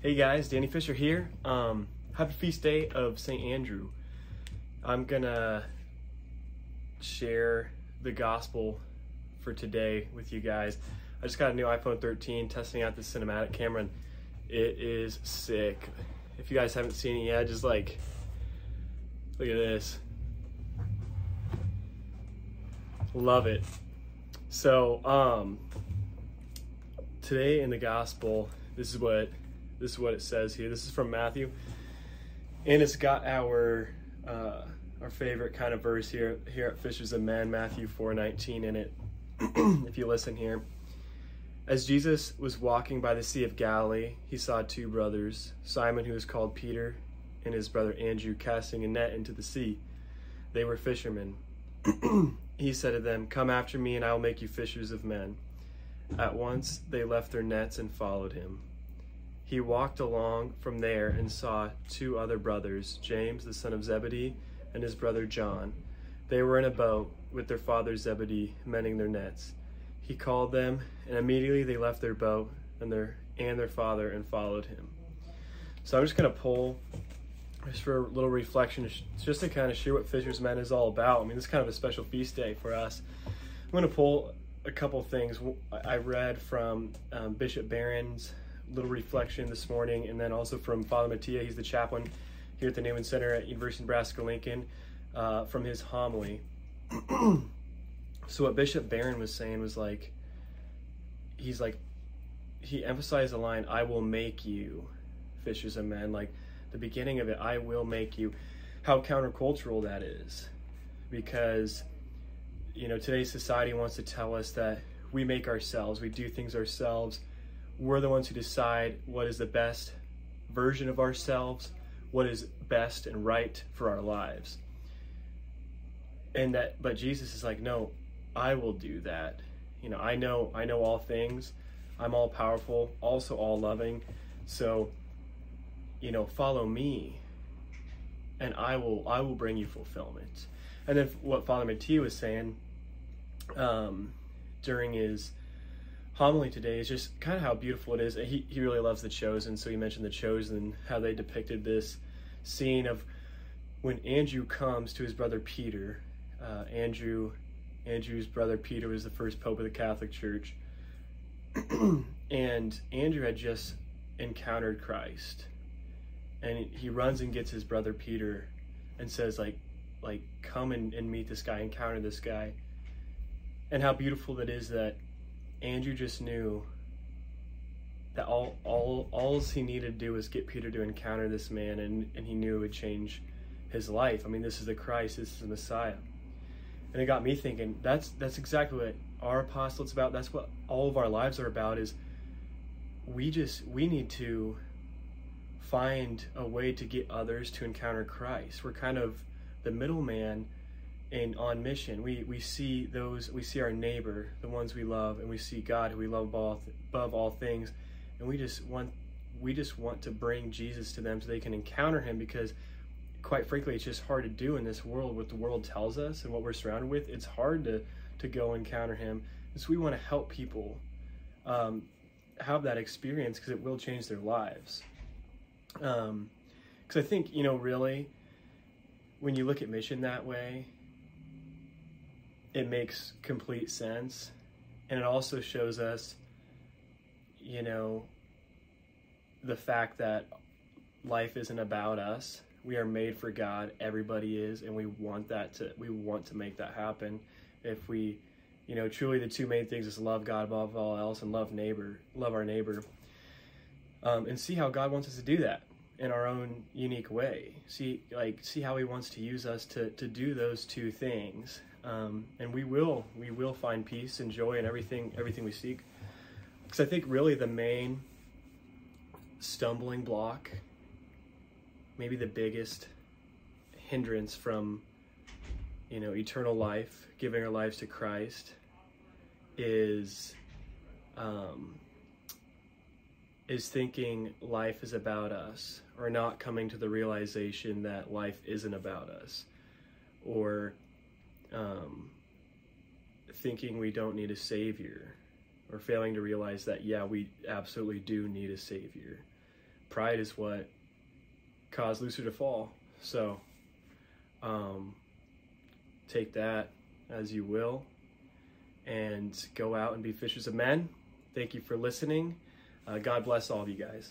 Hey guys, Danny Fisher here. Um, happy feast day of St. Andrew. I'm gonna share the gospel for today with you guys. I just got a new iPhone 13 testing out the cinematic camera and it is sick. If you guys haven't seen it yet, just like, look at this. Love it. So, um, today in the gospel, this is what this is what it says here. This is from Matthew, and it's got our uh, our favorite kind of verse here here at Fishers of Men, Matthew four nineteen in it. if you listen here, as Jesus was walking by the Sea of Galilee, he saw two brothers, Simon, who was called Peter, and his brother Andrew, casting a net into the sea. They were fishermen. he said to them, "Come after me, and I will make you fishers of men." At once they left their nets and followed him. He walked along from there and saw two other brothers, James the son of Zebedee and his brother John. They were in a boat with their father Zebedee, mending their nets. He called them, and immediately they left their boat and their and their father and followed him. So I'm just going to pull just for a little reflection, just to kind of share what Fisher's Men is all about. I mean, this is kind of a special feast day for us. I'm going to pull a couple things I read from um, Bishop Barron's little reflection this morning, and then also from Father Mattia. He's the chaplain here at the Newman Center at University of Nebraska Lincoln uh, from his homily. so what Bishop Barron was saying was like, he's like, he emphasized the line, "I will make you fishers of men." Like the beginning of it, "I will make you." How countercultural that is, because you know today's society wants to tell us that we make ourselves, we do things ourselves we're the ones who decide what is the best version of ourselves, what is best and right for our lives. And that but Jesus is like, "No, I will do that." You know, I know I know all things. I'm all powerful, also all loving. So, you know, follow me and I will I will bring you fulfillment. And then what Father Mattia was saying um, during his homily today is just kind of how beautiful it is. He, he really loves The Chosen, so he mentioned The Chosen, how they depicted this scene of when Andrew comes to his brother Peter. Uh, Andrew, Andrew's brother Peter was the first pope of the Catholic Church, and Andrew had just encountered Christ, and he runs and gets his brother Peter, and says like, like come and, and meet this guy, encounter this guy, and how beautiful that is that Andrew just knew that all all all he needed to do was get Peter to encounter this man and, and he knew it would change his life. I mean, this is the Christ, this is the Messiah. And it got me thinking, that's that's exactly what our apostolate's about. That's what all of our lives are about is we just we need to find a way to get others to encounter Christ. We're kind of the middleman and on mission. We we see those we see our neighbor, the ones we love, and we see God who we love above, above all things, and we just want we just want to bring Jesus to them so they can encounter him because quite frankly it's just hard to do in this world. What the world tells us and what we're surrounded with it's hard to to go encounter him. And so we want to help people um, have that experience because it will change their lives. Because um, i think you know really when you look at mission that way it makes complete sense. And it also shows us, you know, the fact that life isn't about us. We are made for God. Everybody is, and we want that to we want to make that happen. If we, you know, truly the two main things is love God above all else and love neighbor, love our neighbor, um, and see how God wants us to do that in our own unique way. See, like, see how He wants to use us to to do those two things um, and we will we will find peace and joy and everything everything we seek. Because I think really the main stumbling block, maybe the biggest hindrance from you know eternal life, giving our lives to Christ, is um, is thinking life is about us, or not coming to the realization that life isn't about us, or um, thinking we don't need a savior or failing to realize that, yeah, we absolutely do need a savior. pride is what caused Lucifer to fall. So, um, take that as you will and go out and be fishers of men. Thank you for listening. Uh, God bless all of you guys.